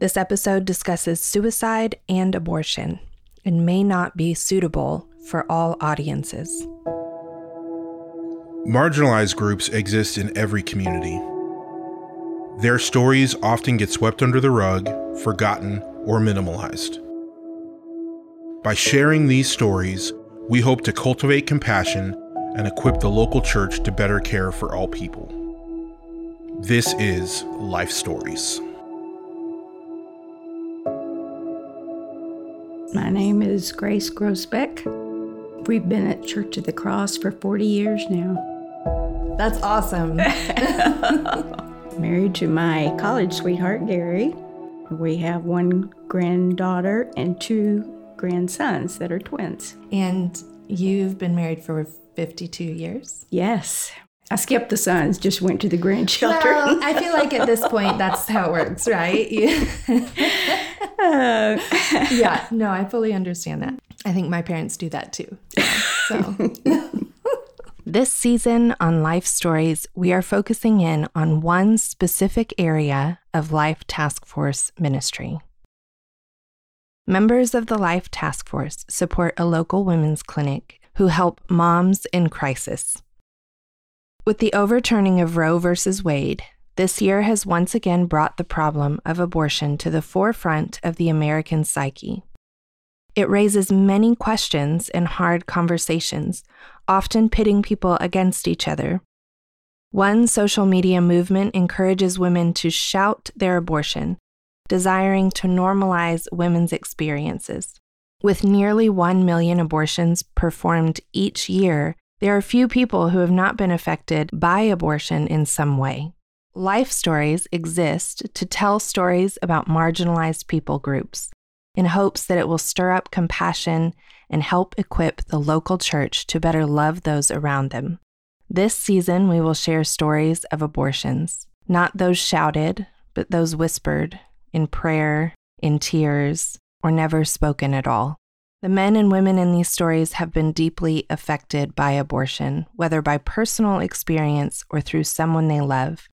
This episode discusses suicide and abortion and may not be suitable for all audiences. Marginalized groups exist in every community. Their stories often get swept under the rug, forgotten, or minimalized. By sharing these stories, we hope to cultivate compassion and equip the local church to better care for all people. This is Life Stories. My name is Grace Grosbeck. We've been at Church of the Cross for 40 years now. That's awesome. Married to my college sweetheart, Gary. We have one granddaughter and two grandsons that are twins. And you've been married for 52 years? Yes. I skipped the sons, just went to the grandchildren. Well, I feel like at this point that's how it works, right? uh, yeah, no, I fully understand that. I think my parents do that too. So. This season on Life Stories, we are focusing in on one specific area of Life Task Force ministry. Members of the Life Task Force support a local women's clinic who help moms in crisis. With the overturning of Roe v. Wade, this year has once again brought the problem of abortion to the forefront of the American psyche. It raises many questions and hard conversations, often pitting people against each other. One social media movement encourages women to shout their abortion, desiring to normalize women's experiences. With nearly 1 million abortions performed each year, there are few people who have not been affected by abortion in some way. Life stories exist to tell stories about marginalized people groups in hopes that it will stir up compassion and help equip the local church to better love those around them. This season, we will share stories of abortions, not those shouted, but those whispered, in prayer, in tears, or never spoken at all. The men and women in these stories have been deeply affected by abortion, whether by personal experience or through someone they love.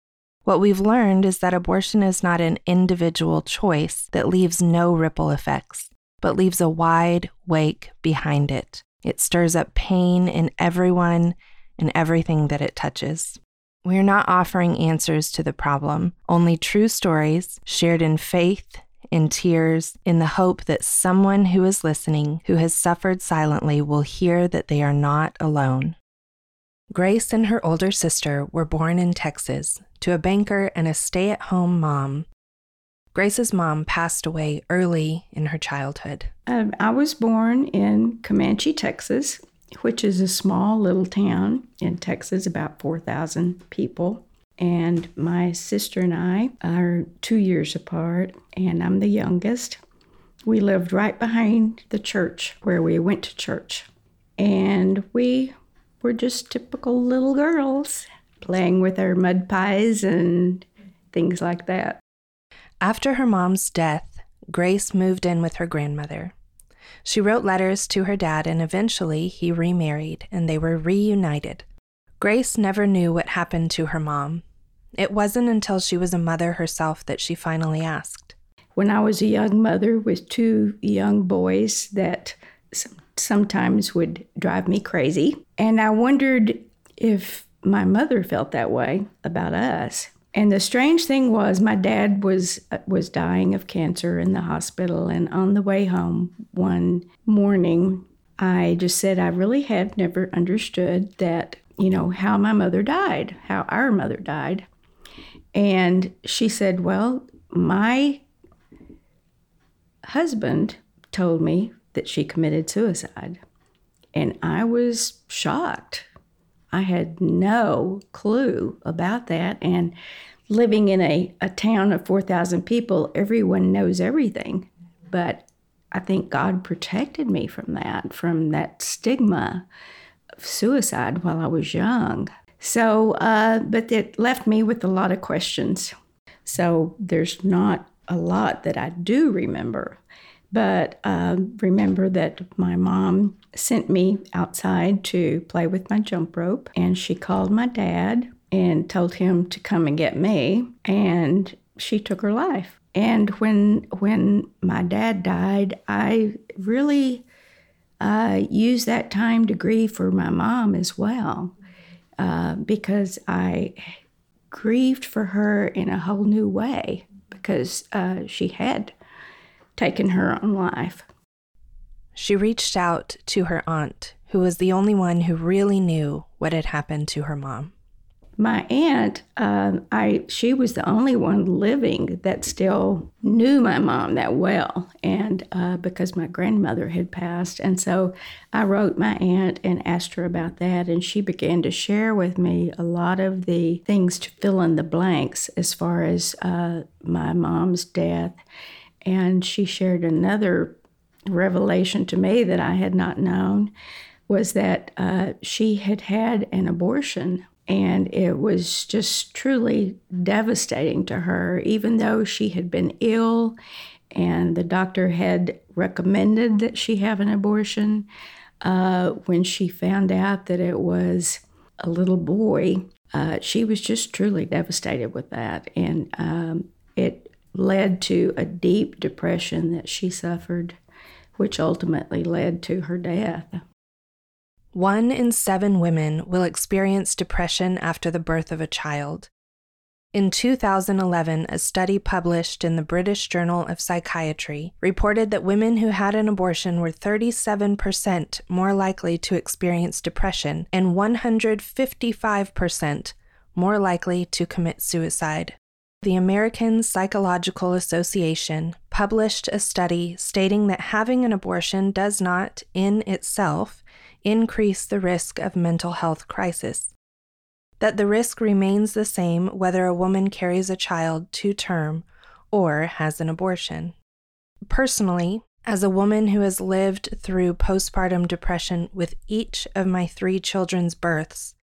What we've learned is that abortion is not an individual choice that leaves no ripple effects, but leaves a wide wake behind it. It stirs up pain in everyone and everything that it touches. We are not offering answers to the problem, only true stories shared in faith, in tears, in the hope that someone who is listening, who has suffered silently, will hear that they are not alone. Grace and her older sister were born in Texas to a banker and a stay at home mom. Grace's mom passed away early in her childhood. Um, I was born in Comanche, Texas, which is a small little town in Texas, about 4,000 people. And my sister and I are two years apart, and I'm the youngest. We lived right behind the church where we went to church. And we were just typical little girls playing with our mud pies and things like that. After her mom's death, Grace moved in with her grandmother. She wrote letters to her dad, and eventually he remarried and they were reunited. Grace never knew what happened to her mom. It wasn't until she was a mother herself that she finally asked. When I was a young mother with two young boys that sometimes would drive me crazy. And I wondered if my mother felt that way about us. And the strange thing was my dad was was dying of cancer in the hospital and on the way home one morning I just said I really had never understood that, you know, how my mother died, how our mother died. And she said, "Well, my husband told me that she committed suicide. And I was shocked. I had no clue about that. And living in a, a town of 4,000 people, everyone knows everything. But I think God protected me from that, from that stigma of suicide while I was young. So, uh, but it left me with a lot of questions. So there's not a lot that I do remember. But uh, remember that my mom sent me outside to play with my jump rope, and she called my dad and told him to come and get me, and she took her life. And when when my dad died, I really uh, used that time to grieve for my mom as well, uh, because I grieved for her in a whole new way because uh, she had taken her own life. She reached out to her aunt, who was the only one who really knew what had happened to her mom. My aunt, uh, I she was the only one living that still knew my mom that well, and uh, because my grandmother had passed, and so I wrote my aunt and asked her about that, and she began to share with me a lot of the things to fill in the blanks as far as uh, my mom's death, and she shared another revelation to me that I had not known was that uh, she had had an abortion and it was just truly devastating to her, even though she had been ill and the doctor had recommended that she have an abortion. Uh, when she found out that it was a little boy, uh, she was just truly devastated with that. And um, it led to a deep depression that she suffered, which ultimately led to her death. One in seven women will experience depression after the birth of a child. In 2011, a study published in the British Journal of Psychiatry reported that women who had an abortion were 37% more likely to experience depression and 155% more likely to commit suicide. The American Psychological Association published a study stating that having an abortion does not, in itself, increase the risk of mental health crisis. That the risk remains the same whether a woman carries a child to term or has an abortion. Personally, as a woman who has lived through postpartum depression with each of my three children's births,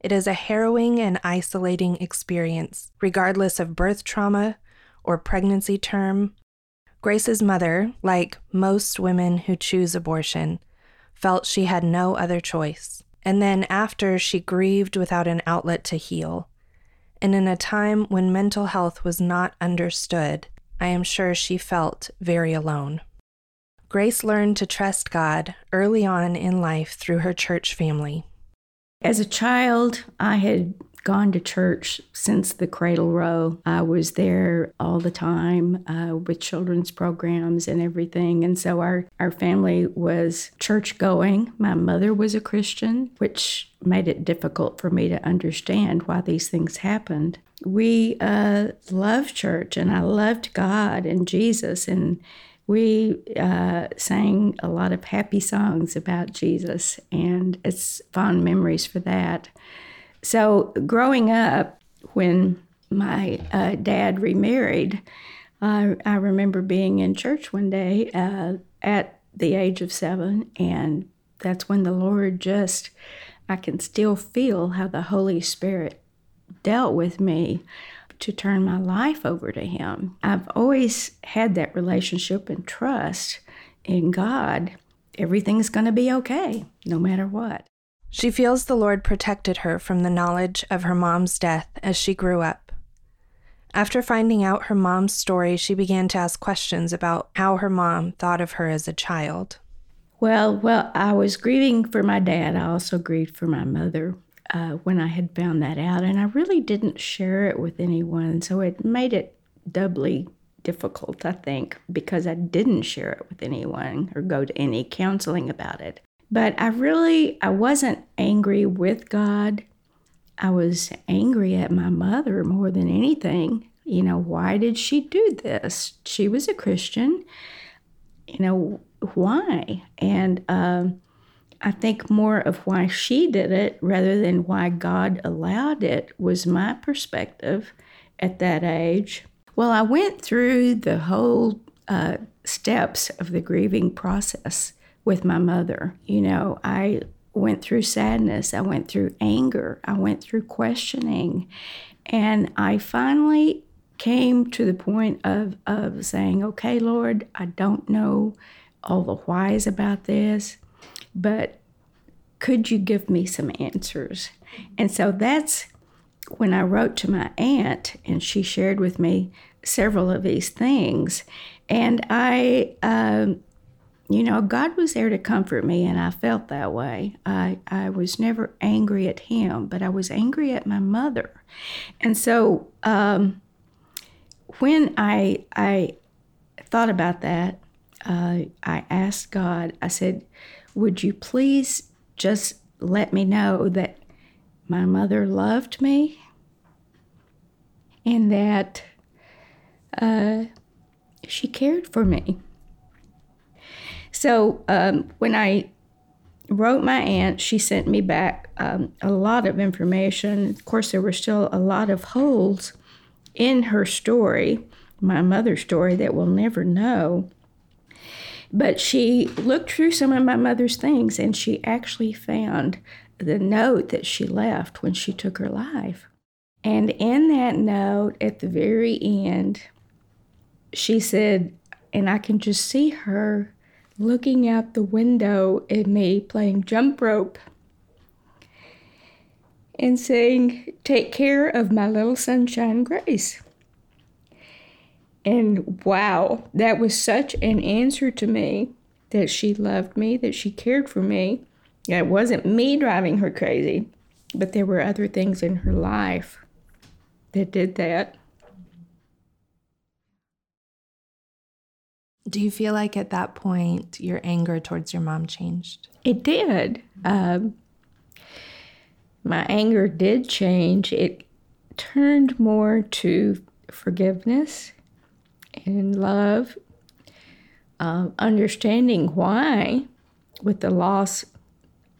it is a harrowing and isolating experience, regardless of birth trauma or pregnancy term. Grace's mother, like most women who choose abortion, felt she had no other choice. And then, after, she grieved without an outlet to heal. And in a time when mental health was not understood, I am sure she felt very alone. Grace learned to trust God early on in life through her church family. As a child, I had gone to church since the cradle row. I was there all the time uh, with children's programs and everything. And so our, our family was church going. My mother was a Christian, which made it difficult for me to understand why these things happened. We uh, loved church and I loved God and Jesus and we uh, sang a lot of happy songs about Jesus, and it's fond memories for that. So, growing up, when my uh, dad remarried, uh, I remember being in church one day uh, at the age of seven, and that's when the Lord just, I can still feel how the Holy Spirit dealt with me to turn my life over to Him. I've always had that relationship and trust in God. Everything's going to be okay, no matter what. She feels the Lord protected her from the knowledge of her mom's death as she grew up. After finding out her mom's story, she began to ask questions about how her mom thought of her as a child. Well, well, I was grieving for my dad. I also grieved for my mother uh, when I had found that out, and I really didn't share it with anyone, so it made it doubly difficult, I think, because I didn't share it with anyone or go to any counseling about it. But I really I wasn't angry with God. I was angry at my mother more than anything. You know, why did she do this? She was a Christian. You know, why? And um, I think more of why she did it rather than why God allowed it was my perspective at that age. Well, I went through the whole uh, steps of the grieving process with my mother. You know, I went through sadness, I went through anger, I went through questioning, and I finally came to the point of, of saying, okay, Lord, I don't know all the whys about this, but could you give me some answers? And so that's when I wrote to my aunt, and she shared with me several of these things. And I, um, you know, God was there to comfort me, and I felt that way. I, I was never angry at Him, but I was angry at my mother. And so um, when I, I thought about that, uh, I asked God, I said, Would you please just let me know that my mother loved me and that uh, she cared for me? So um, when I wrote my aunt, she sent me back um, a lot of information. Of course, there were still a lot of holes in her story, my mother's story, that we'll never know. But she looked through some of my mother's things and she actually found the note that she left when she took her life. And in that note, at the very end, she said, and I can just see her looking out the window at me playing jump rope and saying, Take care of my little sunshine, Grace. And wow, that was such an answer to me that she loved me, that she cared for me. It wasn't me driving her crazy, but there were other things in her life that did that. Do you feel like at that point your anger towards your mom changed? It did. Um, my anger did change. It turned more to forgiveness and love, uh, understanding why, with the loss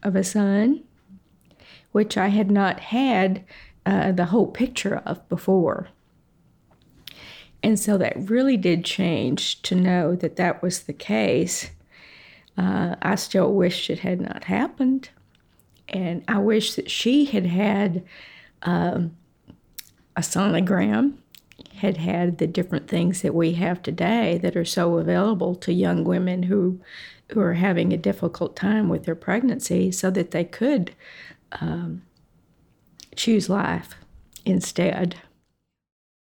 of a son, which I had not had uh, the whole picture of before. And so that really did change to know that that was the case. Uh, I still wish it had not happened. And I wish that she had had um, a sonogram had had the different things that we have today that are so available to young women who who are having a difficult time with their pregnancy so that they could um, choose life instead.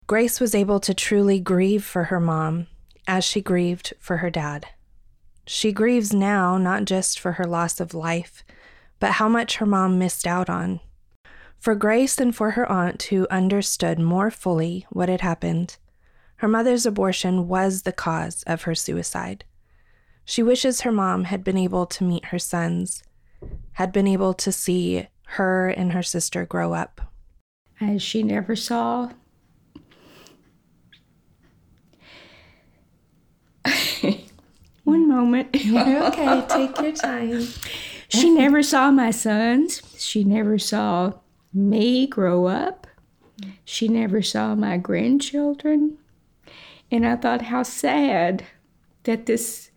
Grace was able to truly grieve for her mom as she grieved for her dad. She grieves now not just for her loss of life, but how much her mom missed out on for Grace and for her aunt, who understood more fully what had happened, her mother's abortion was the cause of her suicide. She wishes her mom had been able to meet her sons, had been able to see her and her sister grow up. As she never saw. One moment. okay, take your time. she never saw my sons. She never saw me grow up. She never saw my grandchildren. And I thought how sad that this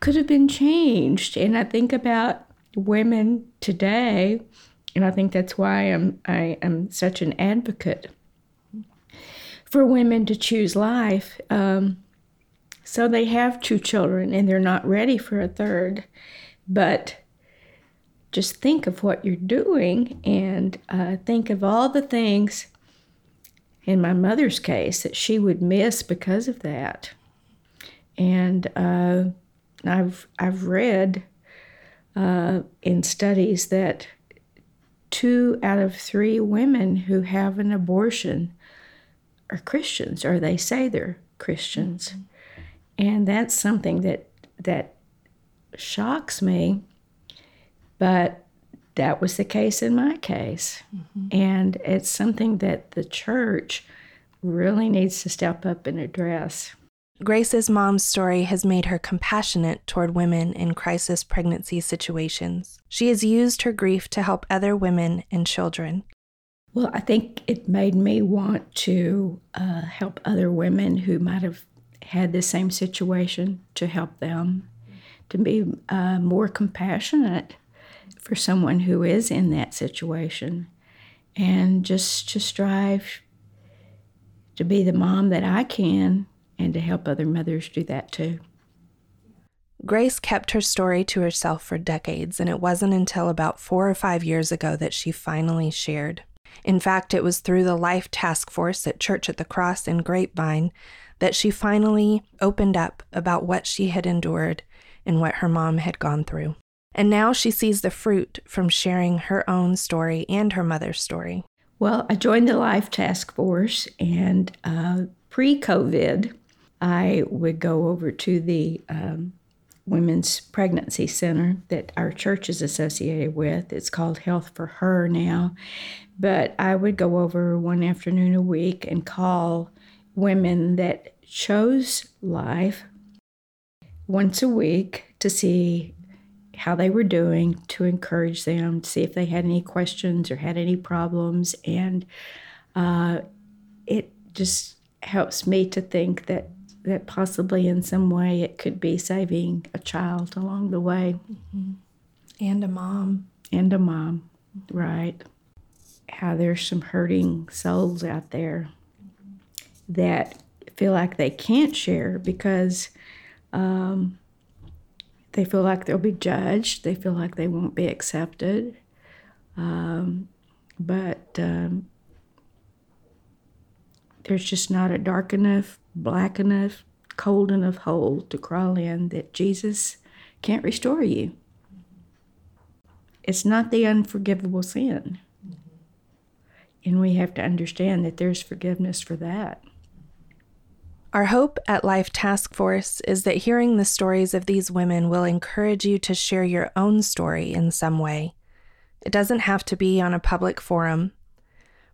could have been changed. And I think about women today, and I think that's why I'm I am such an advocate for women to choose life. Um, so they have two children and they're not ready for a third, but just think of what you're doing and uh, think of all the things in my mother's case that she would miss because of that. And uh, I've I've read uh, in studies that two out of three women who have an abortion are Christians, or they say they're Christians, mm-hmm. And that's something that that shocks me but that was the case in my case. Mm-hmm. And it's something that the church really needs to step up and address. Grace's mom's story has made her compassionate toward women in crisis pregnancy situations. She has used her grief to help other women and children. Well, I think it made me want to uh, help other women who might have had the same situation to help them, to be uh, more compassionate for someone who is in that situation and just to strive to be the mom that I can and to help other mothers do that too. Grace kept her story to herself for decades, and it wasn't until about four or five years ago that she finally shared. In fact, it was through the Life Task Force at Church at the Cross in Grapevine that she finally opened up about what she had endured and what her mom had gone through. And now she sees the fruit from sharing her own story and her mother's story. Well, I joined the Life Task Force, and uh, pre COVID, I would go over to the um, Women's Pregnancy Center that our church is associated with. It's called Health for Her now. But I would go over one afternoon a week and call women that chose life once a week to see how they were doing, to encourage them, to see if they had any questions or had any problems. And uh, it just helps me to think that that possibly in some way it could be saving a child along the way. Mm-hmm. And a mom. And a mom, right. How there's some hurting souls out there that feel like they can't share because um, they feel like they'll be judged, they feel like they won't be accepted. Um, but um, there's just not a dark enough, black enough, cold enough hole to crawl in that Jesus can't restore you. It's not the unforgivable sin. And we have to understand that there's forgiveness for that. Our hope at Life Task Force is that hearing the stories of these women will encourage you to share your own story in some way. It doesn't have to be on a public forum,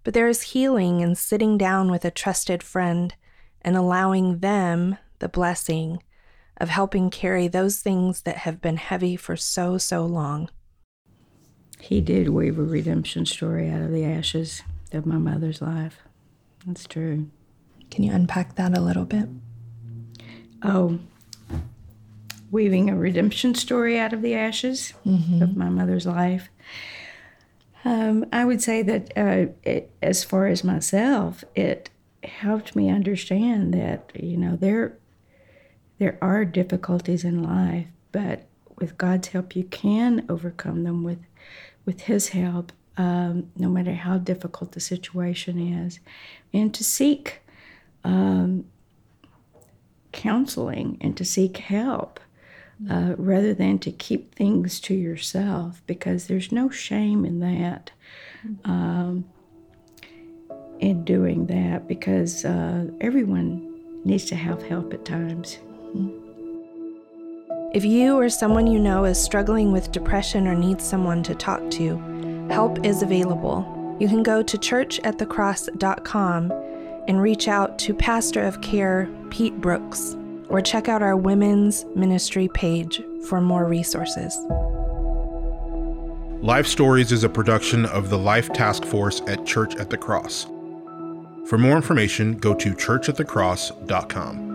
but there is healing in sitting down with a trusted friend and allowing them the blessing of helping carry those things that have been heavy for so, so long. He did weave a redemption story out of the ashes of my mother's life. That's true. Can you unpack that a little bit? Oh, weaving a redemption story out of the ashes mm-hmm. of my mother's life. Um, I would say that uh, it, as far as myself, it helped me understand that you know there there are difficulties in life, but with God's help, you can overcome them with with His help, um, no matter how difficult the situation is, and to seek um, counseling and to seek help uh, rather than to keep things to yourself because there's no shame in that. Um, in doing that because uh, everyone needs to have help at times. If you or someone you know is struggling with depression or needs someone to talk to, help is available. You can go to churchatthecross.com and reach out to Pastor of Care Pete Brooks or check out our women's ministry page for more resources. Life Stories is a production of the Life Task Force at Church at the Cross. For more information, go to churchatthecross.com.